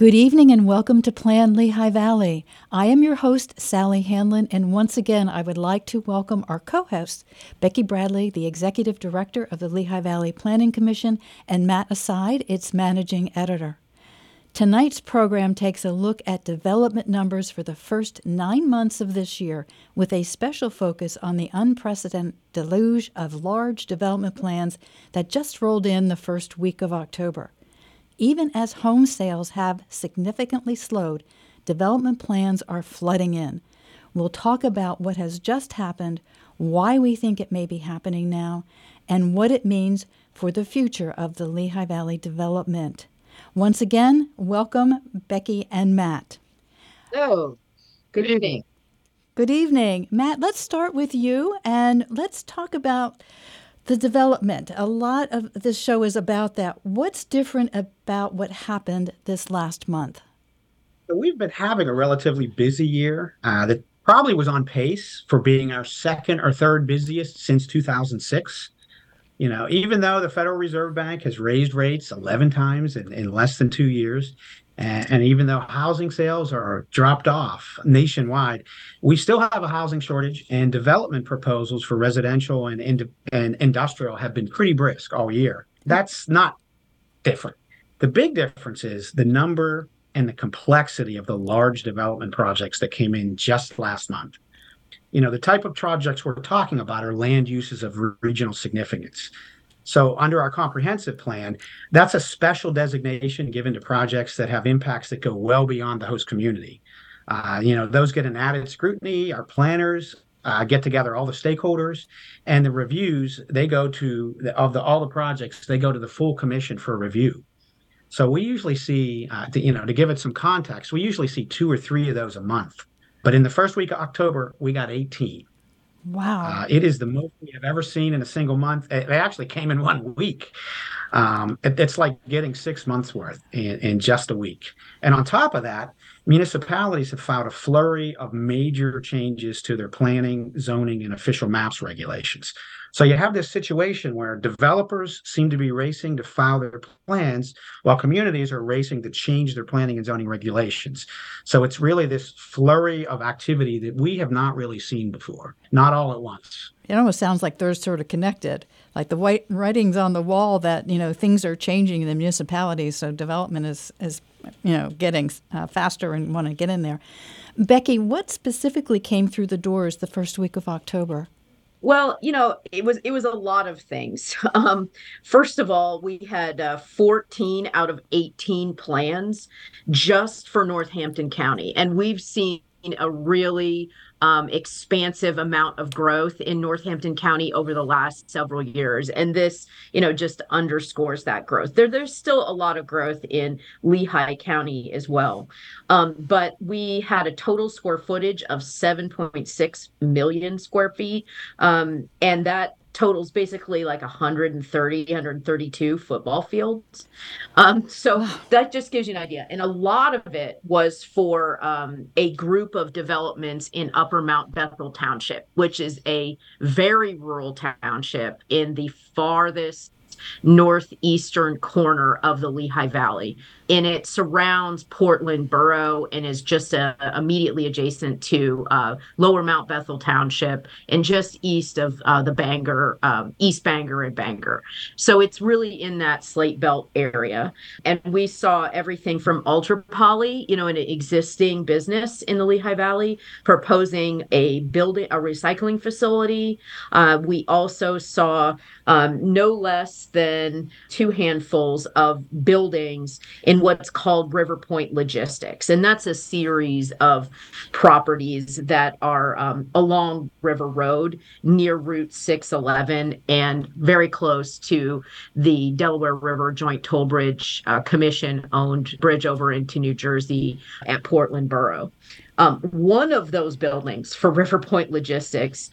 Good evening and welcome to Plan Lehigh Valley. I am your host, Sally Handlon, and once again, I would like to welcome our co hosts, Becky Bradley, the Executive Director of the Lehigh Valley Planning Commission, and Matt Assad, its Managing Editor. Tonight's program takes a look at development numbers for the first nine months of this year, with a special focus on the unprecedented deluge of large development plans that just rolled in the first week of October. Even as home sales have significantly slowed, development plans are flooding in. We'll talk about what has just happened, why we think it may be happening now, and what it means for the future of the Lehigh Valley development. Once again, welcome Becky and Matt. Oh, good evening. Good evening. Matt, let's start with you and let's talk about the development. A lot of this show is about that. What's different about what happened this last month? We've been having a relatively busy year uh, that probably was on pace for being our second or third busiest since 2006. You know, even though the Federal Reserve Bank has raised rates 11 times in, in less than two years, and, even though housing sales are dropped off nationwide, we still have a housing shortage, and development proposals for residential and, and, and industrial have been pretty brisk all year. That's not different. The big difference is the number and the complexity of the large development projects that came in just last month. You know, the type of projects we're talking about are land uses of regional significance. So, under our comprehensive plan, that's a special designation given to projects that have impacts that go well beyond the host community. Uh, you know, those get an added scrutiny. Our planners uh, get together all the stakeholders, and the reviews they go to the, of the all the projects they go to the full commission for review. So we usually see, uh, to, you know, to give it some context, we usually see two or three of those a month. But in the first week of October, we got 18. Wow. Uh, it is the most we have ever seen in a single month. It actually came in one week. Um, it, it's like getting six months worth in, in just a week. And on top of that, municipalities have filed a flurry of major changes to their planning, zoning, and official maps regulations. So you have this situation where developers seem to be racing to file their plans while communities are racing to change their planning and zoning regulations. So it's really this flurry of activity that we have not really seen before, not all at once. It almost sounds like they're sort of connected, like the white writings on the wall that you know things are changing in the municipalities, so development is is you know getting uh, faster and want to get in there. Becky, what specifically came through the doors the first week of October? Well, you know, it was it was a lot of things. Um, first of all, we had uh, 14 out of 18 plans just for Northampton County, and we've seen a really expansive amount of growth in Northampton County over the last several years. And this, you know, just underscores that growth. There, there's still a lot of growth in Lehigh County as well. Um, but we had a total square footage of 7.6 million square feet. Um, and that totals basically like 130 132 football fields. Um, so that just gives you an idea. And a lot of it was for um, a group of developments in upper mount bethel township which is a very rural township in the farthest northeastern corner of the Lehigh Valley. And it surrounds Portland Borough and is just uh, immediately adjacent to uh, Lower Mount Bethel Township and just east of uh, the Bangor, um, East Bangor and Bangor. So it's really in that slate belt area. And we saw everything from Ultra Poly, you know, an existing business in the Lehigh Valley, proposing a building, a recycling facility. Uh, we also saw um, no less than two handfuls of buildings in what's called River Point Logistics. And that's a series of properties that are um, along River Road near Route 611 and very close to the Delaware River Joint Toll Bridge uh, Commission owned bridge over into New Jersey at Portland Borough. Um, one of those buildings for River Point Logistics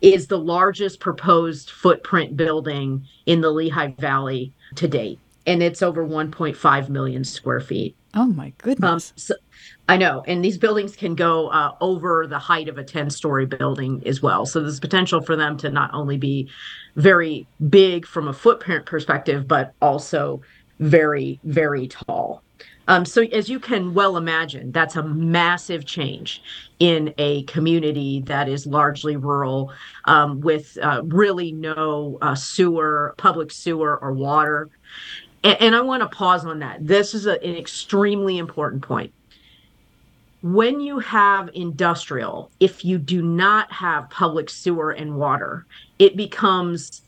is the largest proposed footprint building in the Lehigh Valley to date. And it's over 1.5 million square feet. Oh my goodness. Um, so, I know. And these buildings can go uh, over the height of a 10 story building as well. So there's potential for them to not only be very big from a footprint perspective, but also very, very tall. Um, so, as you can well imagine, that's a massive change in a community that is largely rural um, with uh, really no uh, sewer, public sewer, or water. And, and I want to pause on that. This is a, an extremely important point. When you have industrial, if you do not have public sewer and water, it becomes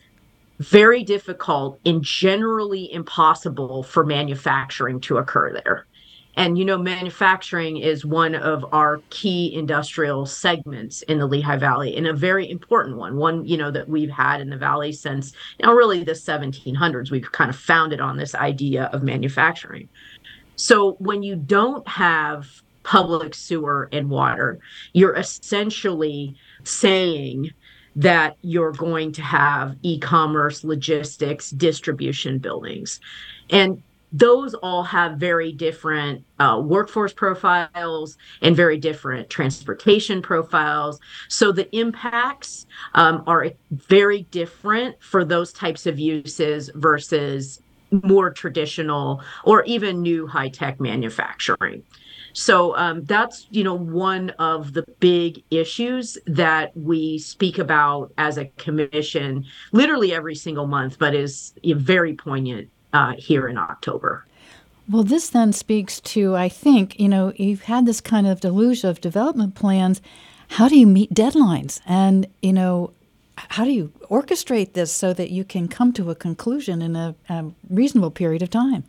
very difficult and generally impossible for manufacturing to occur there. And you know, manufacturing is one of our key industrial segments in the Lehigh Valley, and a very important one. One, you know, that we've had in the valley since you really the 1700s. We've kind of founded on this idea of manufacturing. So when you don't have public sewer and water, you're essentially saying that you're going to have e-commerce, logistics, distribution buildings. And those all have very different uh, workforce profiles and very different transportation profiles. So the impacts um, are very different for those types of uses versus more traditional or even new high tech manufacturing. So um, that's you know one of the big issues that we speak about as a commission, literally every single month, but is very poignant uh, here in October. Well, this then speaks to I think you know you've had this kind of deluge of development plans. How do you meet deadlines? And you know how do you orchestrate this so that you can come to a conclusion in a, a reasonable period of time?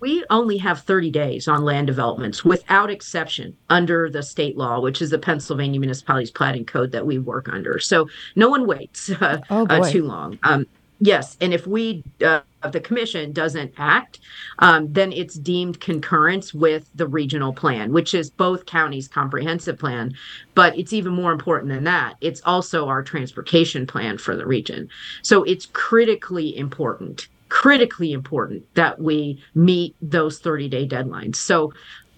we only have 30 days on land developments without exception under the state law, which is the Pennsylvania Municipalities Planning Code that we work under. So no one waits uh, oh uh, too long. Um, yes, and if we uh, the commission doesn't act, um, then it's deemed concurrence with the regional plan, which is both counties' comprehensive plan. But it's even more important than that. It's also our transportation plan for the region. So it's critically important critically important that we meet those 30 day deadlines. So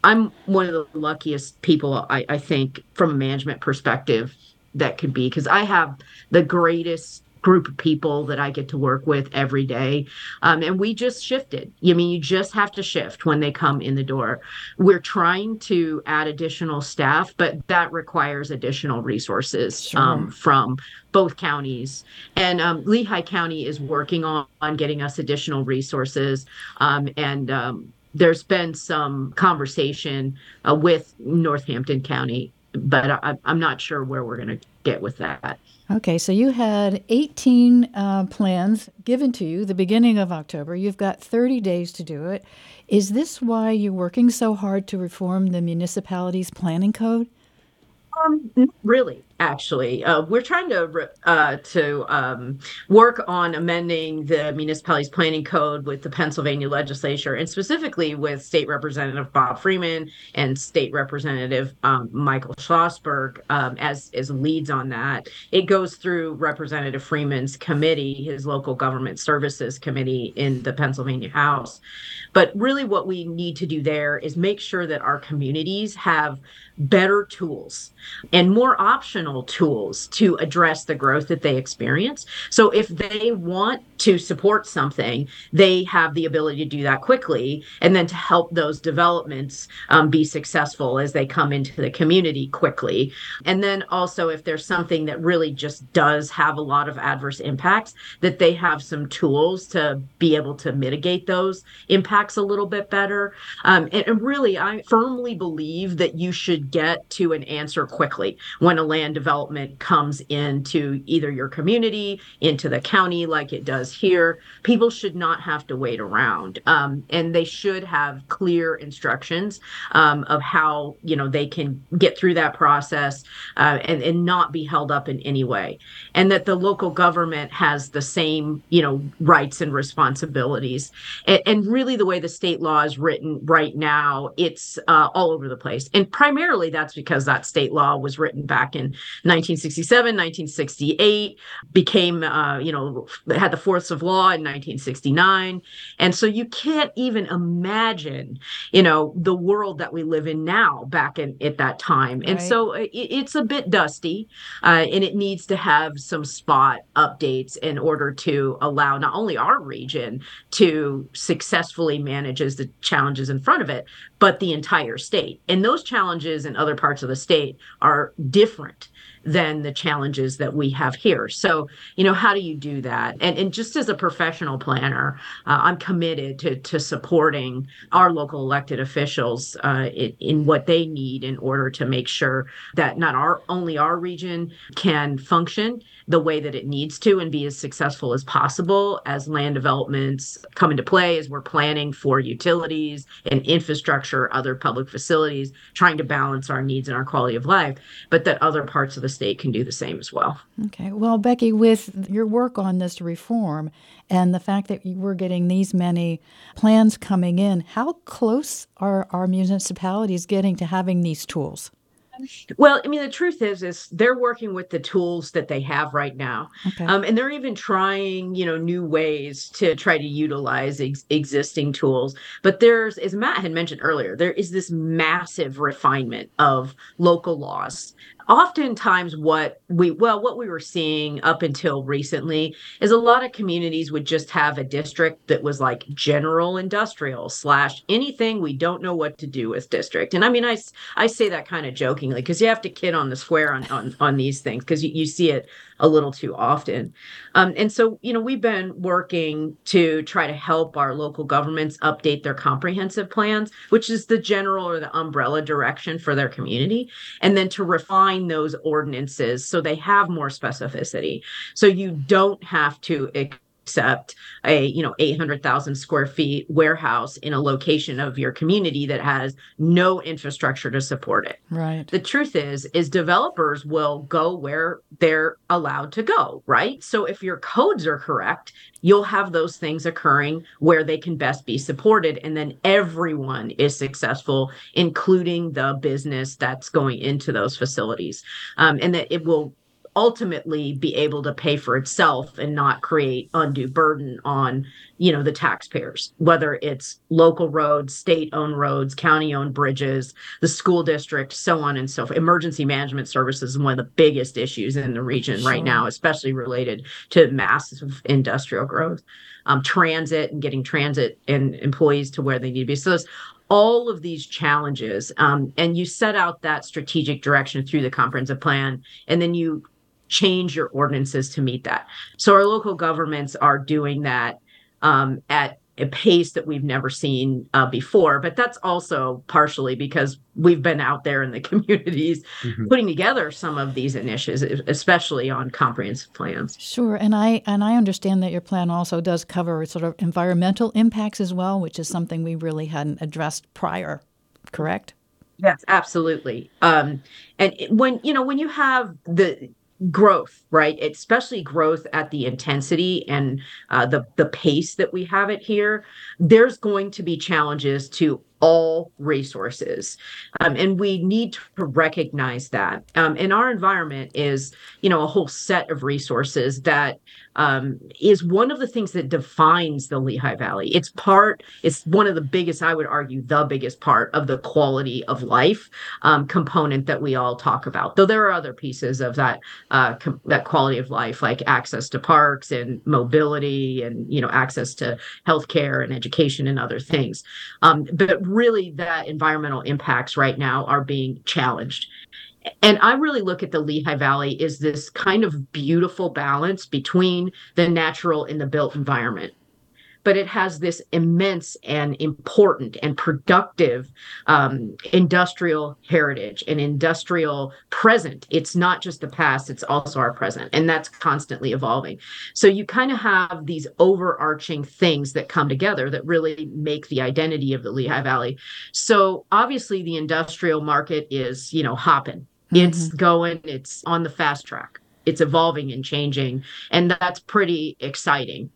I'm one of the luckiest people, I, I think, from a management perspective that could be because I have the greatest group of people that I get to work with every day. Um, and we just shifted. I mean, you just have to shift when they come in the door. We're trying to add additional staff, but that requires additional resources sure. um, from both counties. And um, Lehigh County is working on, on getting us additional resources. Um, and um, there's been some conversation uh, with Northampton County, but I, I'm not sure where we're going to get with that. Okay, so you had 18 uh, plans given to you the beginning of October. You've got 30 days to do it. Is this why you're working so hard to reform the municipalities planning code? Um, really, actually, uh, we're trying to uh, to um, work on amending the municipalities planning code with the Pennsylvania legislature, and specifically with State Representative Bob Freeman and State Representative um, Michael Schlossberg um, as as leads on that. It goes through Representative Freeman's committee, his local government services committee in the Pennsylvania House. But really, what we need to do there is make sure that our communities have better tools and more optional tools to address the growth that they experience. So if they want to support something, they have the ability to do that quickly and then to help those developments um, be successful as they come into the community quickly. And then also, if there's something that really just does have a lot of adverse impacts, that they have some tools to be able to mitigate those impacts a little bit better. Um, and, and really, I firmly believe that you should get to an answer quickly when a land development comes into either your community, into the county, like it does here. People should not have to wait around, um, and they should have clear instructions um, of how you know they can get through that process uh, and, and not be held up in any way, and that the local government has the same you know rights and responsibilities. And, and really, the way the state law is written right now, it's uh, all over the place, and primarily that's because that state law was written back in 1967, 1968, became, uh, you know, had the force of law in 1969. And so you can't even imagine, you know, the world that we live in now back in at that time. Right. And so it, it's a bit dusty uh, and it needs to have some spot updates in order to allow not only our region to successfully manage the challenges in front of it, but the entire state. And those challenges in other parts of the state are different than the challenges that we have here. So, you know, how do you do that? And, and just as a professional planner, uh, I'm committed to, to supporting our local elected officials uh, in, in, what they need in order to make sure that not our only our region can function the way that it needs to and be as successful as possible as land developments come into play as we're planning for utilities and infrastructure, other public facilities, trying to balance our needs and our quality of life, but that other parts of the state can do the same as well. Okay. Well, Becky, with your work on this reform and the fact that we're getting these many plans coming in, how close are our municipalities getting to having these tools? Well, I mean, the truth is, is they're working with the tools that they have right now, okay. um, and they're even trying, you know, new ways to try to utilize ex- existing tools. But there's, as Matt had mentioned earlier, there is this massive refinement of local laws oftentimes what we well what we were seeing up until recently is a lot of communities would just have a district that was like general industrial slash anything we don't know what to do with district. And i mean i i say that kind of jokingly because you have to kid on the square on on, on these things because you, you see it a little too often. Um, and so, you know, we've been working to try to help our local governments update their comprehensive plans, which is the general or the umbrella direction for their community, and then to refine those ordinances so they have more specificity. So you don't have to accept a you know 800,000 square feet warehouse in a location of your community that has no infrastructure to support it. Right. The truth is is developers will go where they're allowed to go, right? So if your codes are correct, you'll have those things occurring where they can best be supported and then everyone is successful including the business that's going into those facilities um, and that it will ultimately be able to pay for itself and not create undue burden on you know the taxpayers whether it's local roads state owned roads county owned bridges the school district so on and so forth. Emergency management services is one of the biggest issues in the region sure. right now especially related to massive industrial growth. Um, transit and getting transit and employees to where they need to be. So there's all of these challenges um, and you set out that strategic direction through the comprehensive plan and then you change your ordinances to meet that. So our local governments are doing that um, at a pace that we've never seen uh, before. But that's also partially because we've been out there in the communities mm-hmm. putting together some of these initiatives, especially on comprehensive plans. Sure, and I and I understand that your plan also does cover sort of environmental impacts as well, which is something we really hadn't addressed prior. Correct? Yes, absolutely. Um, and when you know when you have the growth right? Especially growth at the intensity and uh, the the pace that we have it here there's going to be challenges to all resources. Um, and we need to recognize that. Um, and our environment is you know a whole set of resources that um, is one of the things that defines the Lehigh Valley. It's part, it's one of the biggest, I would argue, the biggest part of the quality of life um, component that we all talk about. Though there are other pieces of that uh, com- that quality of life, like access to parks and mobility, and you know access to healthcare and education and other things. Um, but really, that environmental impacts right now are being challenged and I really look at the Lehigh Valley as this kind of beautiful balance between the natural and the built environment. But it has this immense and important and productive um, industrial heritage and industrial present. It's not just the past, it's also our present. And that's constantly evolving. So you kind of have these overarching things that come together that really make the identity of the Lehigh Valley. So obviously, the industrial market is, you know, hopping it's mm-hmm. going, it's on the fast track. It's evolving and changing. And that's pretty exciting.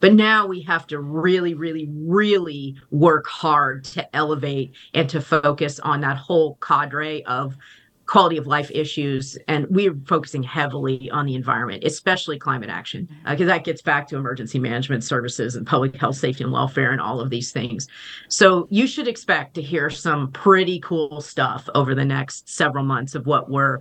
But now we have to really, really, really work hard to elevate and to focus on that whole cadre of quality of life issues and we're focusing heavily on the environment especially climate action because uh, that gets back to emergency management services and public health safety and welfare and all of these things. So you should expect to hear some pretty cool stuff over the next several months of what we're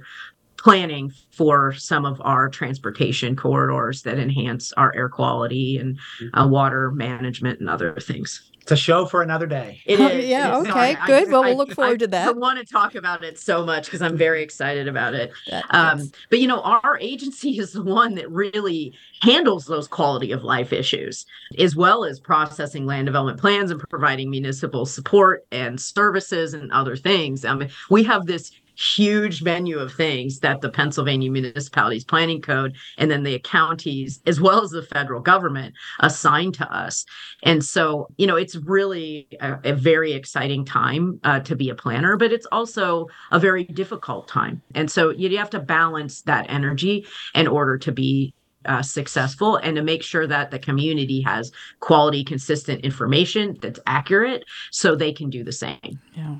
planning for some of our transportation corridors that enhance our air quality and uh, water management and other things it's a show for another day. It is. yeah. It is. Okay. Sorry. Good. I, well, we'll look forward I, to that. I want to talk about it so much because I'm very excited about it. Um, but you know, our agency is the one that really handles those quality of life issues, as well as processing land development plans and providing municipal support and services and other things. I mean, we have this huge menu of things that the Pennsylvania Municipalities Planning Code and then the counties, as well as the federal government, assign to us. And so, you know, it's really a, a very exciting time uh, to be a planner, but it's also a very difficult time. And so you have to balance that energy in order to be uh, successful and to make sure that the community has quality, consistent information that's accurate so they can do the same. Yeah.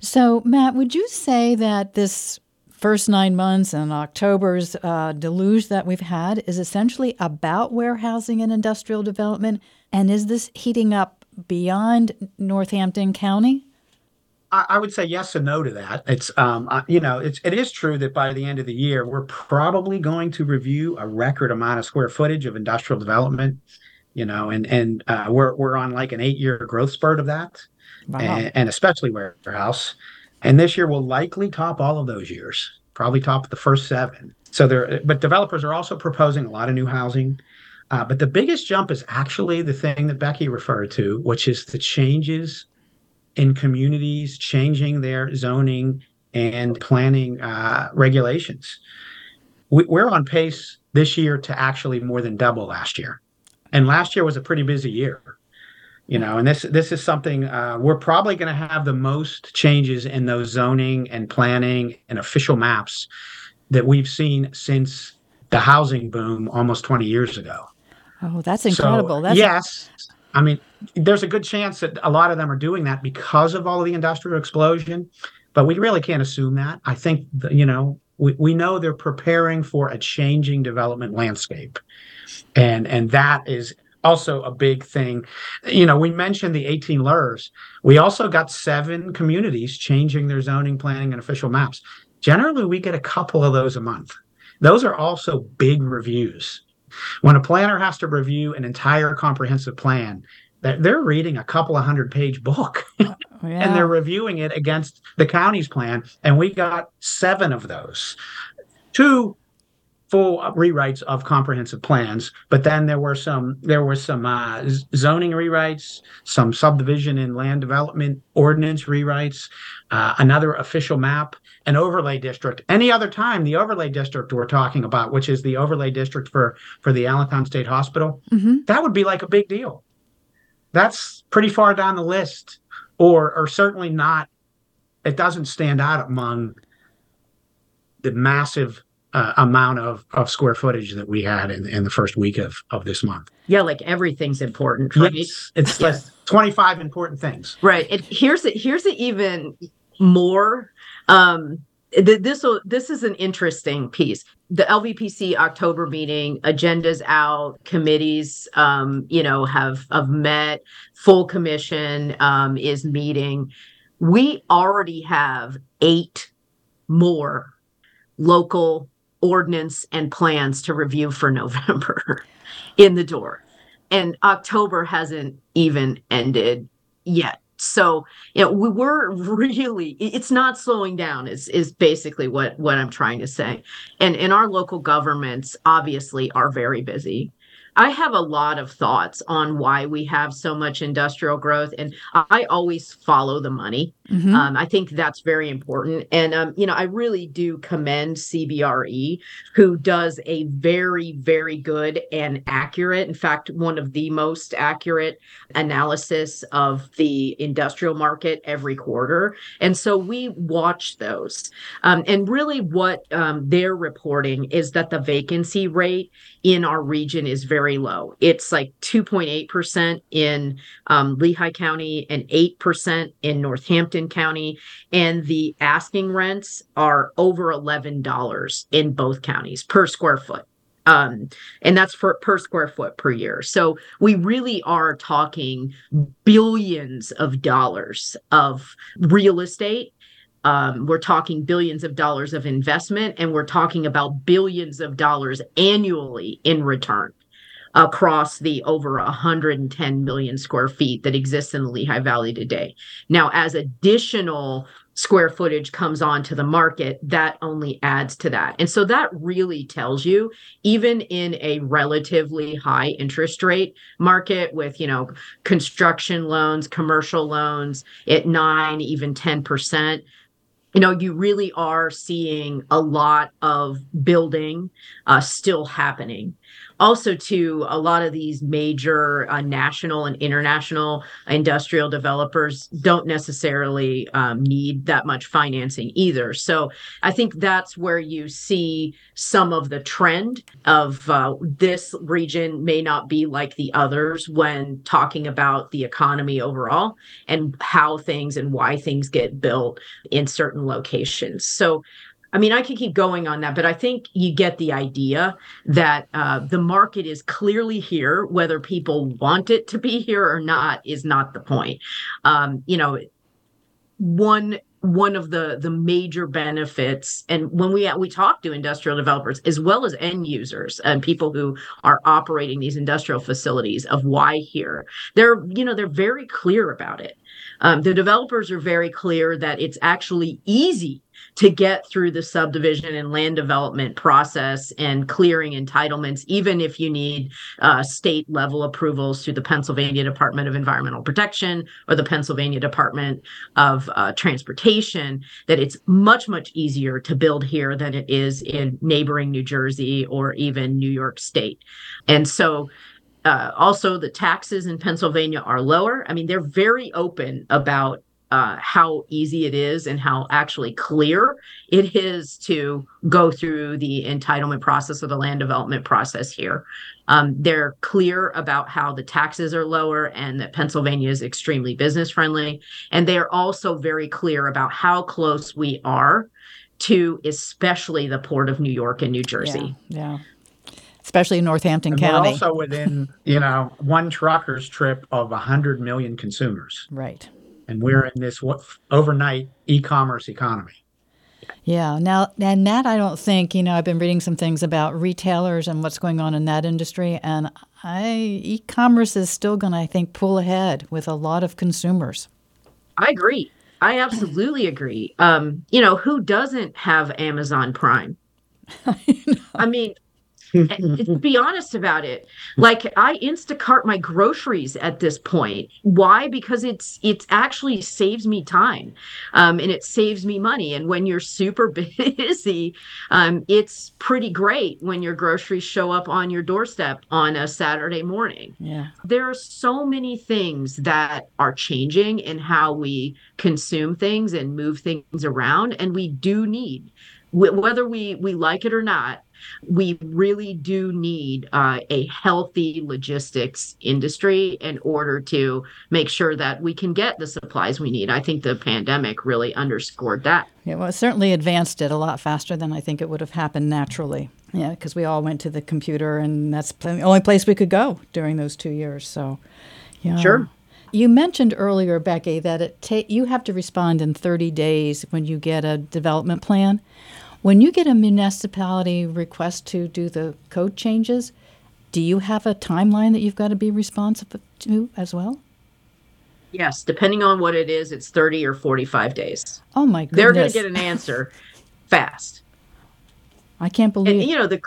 So, Matt, would you say that this first nine months and October's uh, deluge that we've had is essentially about warehousing and industrial development? And is this heating up beyond Northampton County? I, would say yes and no to that. It's um, you know, it's it is true that by the end of the year, we're probably going to review a record amount of square footage of industrial development. You know, and and uh, we're we're on like an eight year growth spurt of that and, and especially warehouse. And this year will likely top all of those years, probably top the first seven. So there, but developers are also proposing a lot of new housing. Uh, but the biggest jump is actually the thing that Becky referred to, which is the changes in communities changing their zoning and planning uh, regulations. We, we're on pace this year to actually more than double last year. And last year was a pretty busy year you know and this this is something uh, we're probably going to have the most changes in those zoning and planning and official maps that we've seen since the housing boom almost 20 years ago. Oh that's incredible. So, that's yes i mean there's a good chance that a lot of them are doing that because of all of the industrial explosion but we really can't assume that. I think the, you know we, we know they're preparing for a changing development landscape. And and that is also a big thing. You know, we mentioned the 18 LURs. We also got seven communities changing their zoning, planning, and official maps. Generally, we get a couple of those a month. Those are also big reviews. When a planner has to review an entire comprehensive plan, they're reading a couple of hundred page book yeah. and they're reviewing it against the county's plan. And we got seven of those. Two full rewrites of comprehensive plans but then there were some there were some uh, zoning rewrites some subdivision and land development ordinance rewrites uh, another official map an overlay district any other time the overlay district we're talking about which is the overlay district for for the allentown state hospital mm-hmm. that would be like a big deal that's pretty far down the list or or certainly not it doesn't stand out among the massive uh, amount of, of square footage that we had in, in the first week of, of this month. Yeah, like everything's important, right? It's, it's like 25 important things. Right. And here's it, here's it even more. Um, this this is an interesting piece. The LVPC October meeting agendas out, committees, um, you know, have have met. Full commission um, is meeting. We already have eight more local ordinance and plans to review for November in the door. And October hasn't even ended yet. So, you know, we were really it's not slowing down is is basically what what I'm trying to say. And and our local governments obviously are very busy. I have a lot of thoughts on why we have so much industrial growth, and I always follow the money. Mm-hmm. Um, I think that's very important. And, um, you know, I really do commend CBRE, who does a very, very good and accurate, in fact, one of the most accurate analysis of the industrial market every quarter. And so we watch those. Um, and really, what um, they're reporting is that the vacancy rate in our region is very low. It's like 2.8% in um, Lehigh County and 8% in Northampton Hampton County, and the asking rents are over $11 in both counties per square foot. Um, and that's for per square foot per year. So we really are talking billions of dollars of real estate um, we're talking billions of dollars of investment and we're talking about billions of dollars annually in return across the over 110 million square feet that exists in the Lehigh Valley today. Now, as additional square footage comes onto the market, that only adds to that. And so that really tells you, even in a relatively high interest rate market with, you know, construction loans, commercial loans at nine, even 10%, you know, you really are seeing a lot of building uh, still happening also to a lot of these major uh, national and international industrial developers don't necessarily um, need that much financing either. So i think that's where you see some of the trend of uh, this region may not be like the others when talking about the economy overall and how things and why things get built in certain locations. So I mean, I could keep going on that, but I think you get the idea that uh, the market is clearly here. Whether people want it to be here or not is not the point. Um, you know, one one of the the major benefits and when we we talk to industrial developers as well as end users and people who are operating these industrial facilities of why here they're you know they're very clear about it um, the developers are very clear that it's actually easy to get through the subdivision and land development process and clearing entitlements, even if you need uh, state level approvals through the Pennsylvania Department of Environmental Protection or the Pennsylvania Department of uh, Transportation, that it's much, much easier to build here than it is in neighboring New Jersey or even New York State. And so, uh, also, the taxes in Pennsylvania are lower. I mean, they're very open about uh, how easy it is and how actually clear it is to go through the entitlement process or the land development process here. Um, they're clear about how the taxes are lower and that Pennsylvania is extremely business friendly. And they are also very clear about how close we are to especially the port of New York and New Jersey. Yeah. yeah especially in Northampton and County. Also within, you know, one trucker's trip of 100 million consumers. Right and we're in this overnight e-commerce economy. Yeah. Now, and that I don't think you know. I've been reading some things about retailers and what's going on in that industry, and I e-commerce is still going to, I think, pull ahead with a lot of consumers. I agree. I absolutely agree. Um, you know, who doesn't have Amazon Prime? I, I mean, to be honest about it. Like i instacart my groceries at this point. Why? Because it's it's actually saves me time um, and it saves me money. And when you're super busy um, it's pretty great when your groceries show up on your doorstep on a saturday morning. Yeah. There are so many things that are changing in how we consume things and move things around and we do need whether we we like it or not we really do need uh, a healthy logistics industry in order to make sure that we can get the supplies we need. I think the pandemic really underscored that. Yeah, well, it certainly advanced it a lot faster than I think it would have happened naturally. Yeah, because we all went to the computer, and that's the only place we could go during those two years. So, yeah. Sure. You mentioned earlier, Becky, that it ta- you have to respond in 30 days when you get a development plan. When you get a municipality request to do the code changes, do you have a timeline that you've got to be responsive to as well? Yes, depending on what it is, it's 30 or 45 days. Oh my goodness. They're going to get an answer fast. I can't believe. And, you know, the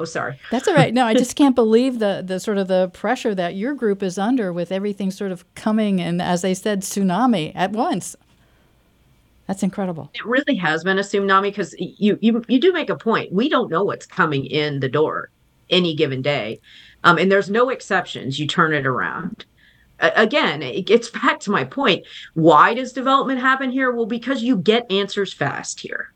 Oh, sorry. That's all right. No, I just can't believe the the sort of the pressure that your group is under with everything sort of coming and as they said tsunami at once. That's incredible. It really has been a tsunami because you you you do make a point. We don't know what's coming in the door any given day, um, and there's no exceptions. You turn it around. again, it gets back to my point. Why does development happen here? Well, because you get answers fast here.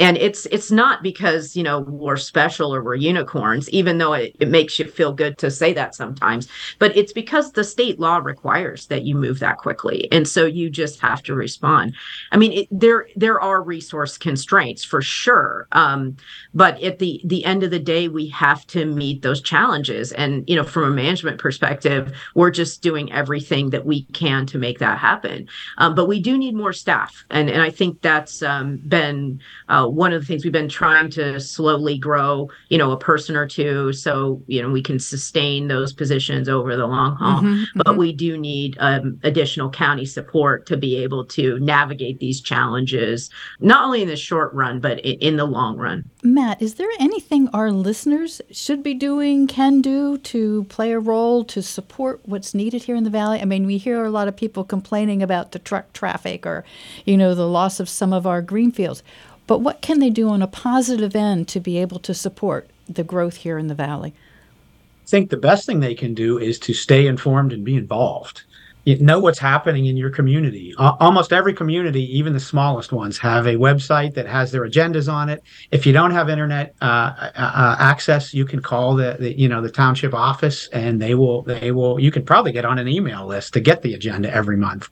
And it's it's not because you know we're special or we're unicorns even though it, it makes you feel good to say that sometimes but it's because the state law requires that you move that quickly. And so you just have to respond. I mean it, there there are resource constraints for sure um, but at the the end of the day we have to meet those challenges. And you know from a management perspective we're just doing everything that we can to make that happen. Um, but we do need more staff. And and i think that's um, been uh, one of the things we've been trying to slowly grow, you know, a person or two, so you know we can sustain those positions over the long haul. Mm-hmm, but mm-hmm. we do need um, additional county support to be able to navigate these challenges, not only in the short run but in, in the long run. Matt, is there anything our listeners should be doing, can do to play a role to support what's needed here in the valley? I mean, we hear a lot of people complaining about the truck traffic or, you know, the loss of some of our green fields. But what can they do on a positive end to be able to support the growth here in the valley? I think the best thing they can do is to stay informed and be involved. You know what's happening in your community. almost every community, even the smallest ones, have a website that has their agendas on it. If you don't have internet uh, uh, uh, access, you can call the, the, you know the township office, and they will they will. You can probably get on an email list to get the agenda every month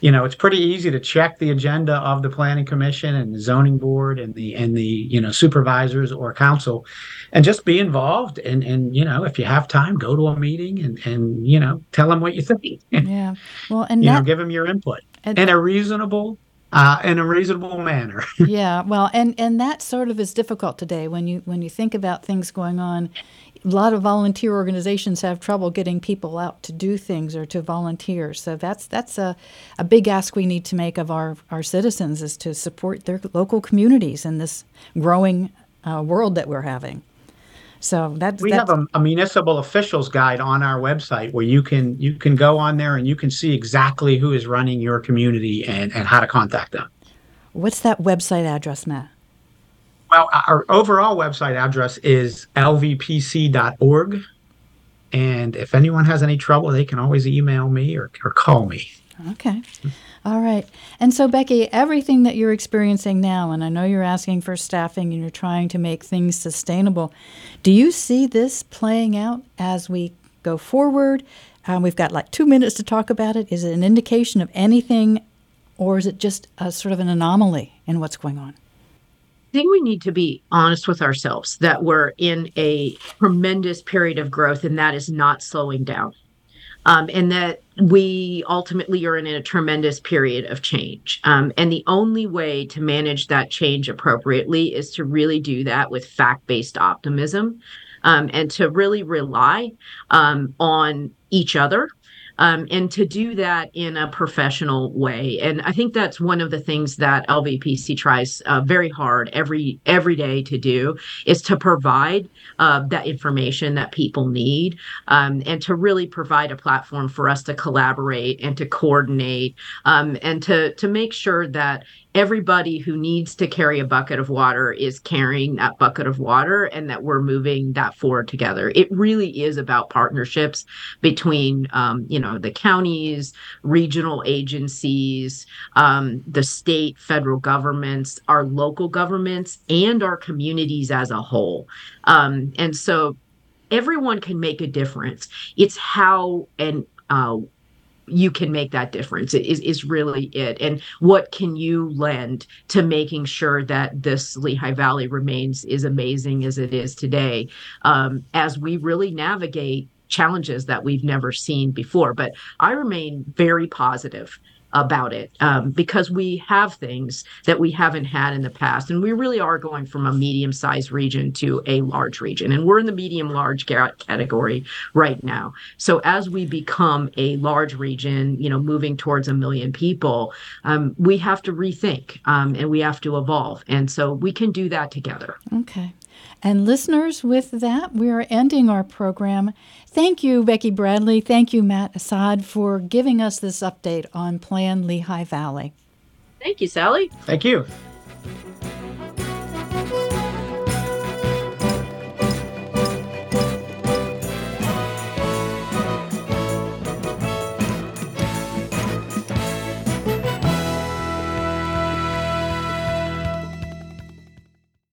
you know, it's pretty easy to check the agenda of the planning commission and the zoning board and the and the you know supervisors or council, and just be involved. And and you know, if you have time, go to a meeting and and you know, tell them what you think. Yeah. Well, and you that, know, give them your input in a reasonable uh, in a reasonable manner. yeah, well, and and that sort of is difficult today when you when you think about things going on a lot of volunteer organizations have trouble getting people out to do things or to volunteer. So that's that's a, a big ask we need to make of our, our citizens is to support their local communities in this growing uh, world that we're having. So that's we that's, have a, a, municipal officials guide on our website where you can you can go on there and you can see exactly who is running your community and, and how to contact them. What's that website address, Matt? Well, our overall website address is lvpc.org. And if anyone has any trouble, they can always email me or, or call me. Okay. All right. And so, Becky, everything that you're experiencing now, and I know you're asking for staffing and you're trying to make things sustainable, do you see this playing out as we go forward? Um, we've got like two minutes to talk about it. Is it an indication of anything, or is it just a sort of an anomaly in what's going on? I think we need to be honest with ourselves that we're in a tremendous period of growth and that is not slowing down. Um, and that we ultimately are in a tremendous period of change. Um, and the only way to manage that change appropriately is to really do that with fact based optimism um, and to really rely um, on each other um, and to do that in a professional way. And I think that's one of the things that LVPC tries uh, very hard every every day to do is to provide uh, that information that people need um, and to really provide a platform for us to collaborate and to coordinate um, and to to make sure that everybody who needs to carry a bucket of water is carrying that bucket of water and that we're moving that forward together. It really is about partnerships between, um, you know, the counties, regional agencies, um, the state, federal governments, our local governments, and our communities as a whole. Um, and so everyone can make a difference. It's how and uh, you can make that difference. Is, is really it. And what can you lend to making sure that this lehigh valley remains as amazing as it is today um, as we really navigate challenges that we've never seen before? But i remain very positive about it um, because we have things that we haven't had in the past. And we really are going from a medium sized region to a large region. And we're in the medium large category right now. So as we become a large region, you know, moving towards a million people, um, we have to rethink um, and we have to evolve. And so we can do that together. Okay. And listeners, with that, we are ending our program. Thank you, Becky Bradley. Thank you, Matt Assad, for giving us this update on Plan Lehigh Valley. Thank you, Sally. Thank you.